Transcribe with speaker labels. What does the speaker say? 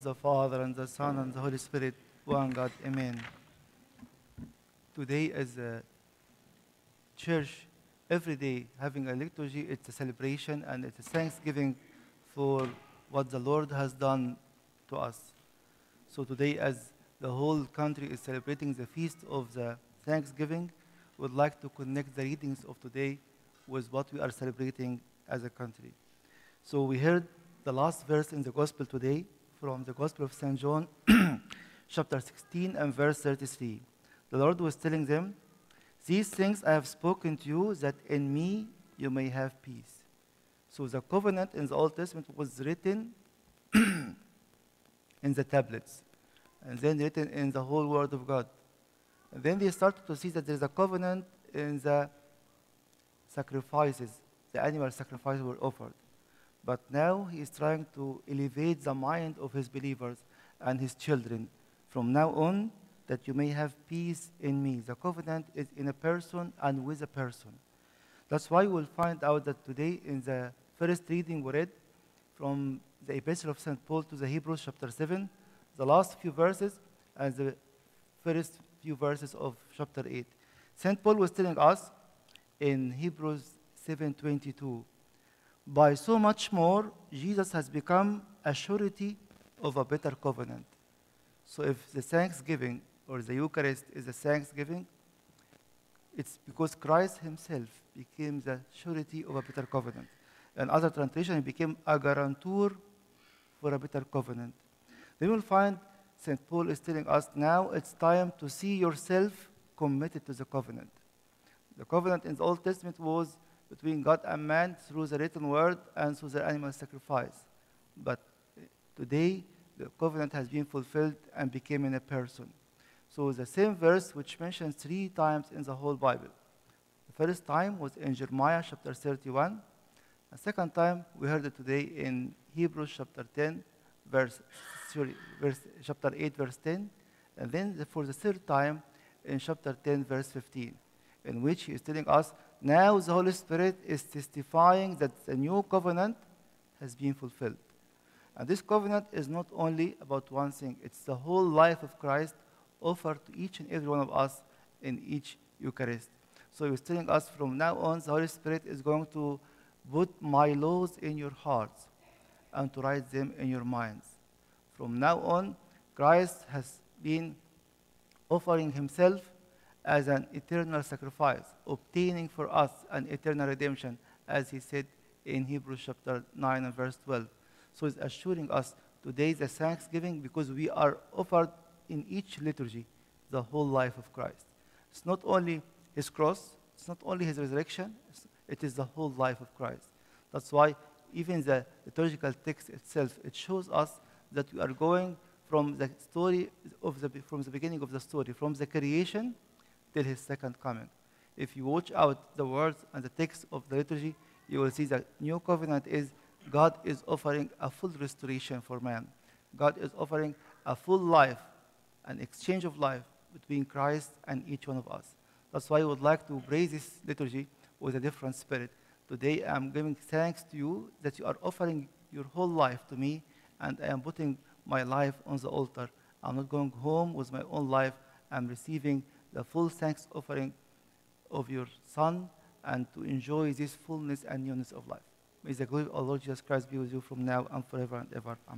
Speaker 1: the Father and the Son and the Holy Spirit, one God. Amen. Today, as a church, every day having a liturgy, it's a celebration and it's a thanksgiving for what the Lord has done to us. So today, as the whole country is celebrating the feast of the Thanksgiving, we'd like to connect the readings of today with what we are celebrating as a country. So we heard the last verse in the Gospel today from the Gospel of St. John, chapter 16 and verse 33. The Lord was telling them, These things I have spoken to you, that in me you may have peace. So the covenant in the Old Testament was written in the tablets, and then written in the whole Word of God. And then they started to see that there is a covenant in the sacrifices, the animal sacrifices were offered. But now he is trying to elevate the mind of his believers and his children. From now on, that you may have peace in me. The covenant is in a person and with a person. That's why we'll find out that today in the first reading we read from the Epistle of St. Paul to the Hebrews, chapter 7, the last few verses and the first few verses of chapter 8. St. Paul was telling us in Hebrews 7:22, by so much more Jesus has become a surety of a better covenant. So if the thanksgiving or the Eucharist is a thanksgiving, it's because Christ himself became the surety of a better covenant. In other translation, he became a guarantor for a better covenant. Then we'll find St. Paul is telling us now it's time to see yourself committed to the covenant. The covenant in the Old Testament was between God and man through the written word and through the animal sacrifice. But today, the covenant has been fulfilled and became in a person. So the same verse which mentions three times in the whole Bible. The first time was in Jeremiah chapter 31. The second time we heard it today in Hebrews chapter 10, verse, sorry, verse, chapter 8, verse 10. And then for the third time in chapter 10, verse 15, in which he is telling us, now the Holy Spirit is testifying that the new covenant has been fulfilled. And this covenant is not only about one thing, it's the whole life of Christ offered to each and every one of us in each Eucharist. So he was telling us from now on, the Holy Spirit is going to put my laws in your hearts and to write them in your minds. From now on, Christ has been offering himself as an eternal sacrifice, obtaining for us an eternal redemption, as he said in Hebrews chapter 9 and verse 12. So he's assuring us today is a thanksgiving because we are offered in each liturgy the whole life of Christ. It's not only his cross, it's not only his resurrection, it is the whole life of Christ. That's why even the liturgical text itself, it shows us that we are going from the story of the, from the beginning of the story, from the creation till his second coming. If you watch out the words and the text of the liturgy, you will see that new covenant is God is offering a full restoration for man. God is offering a full life, an exchange of life between Christ and each one of us. That's why I would like to pray this liturgy with a different spirit. Today I'm giving thanks to you that you are offering your whole life to me, and I am putting my life on the altar. I'm not going home with my own life. I'm receiving the full thanks offering of your Son and to enjoy this fullness and newness of life. May the glory of our Lord Jesus Christ be with you from now and forever and ever. Amen.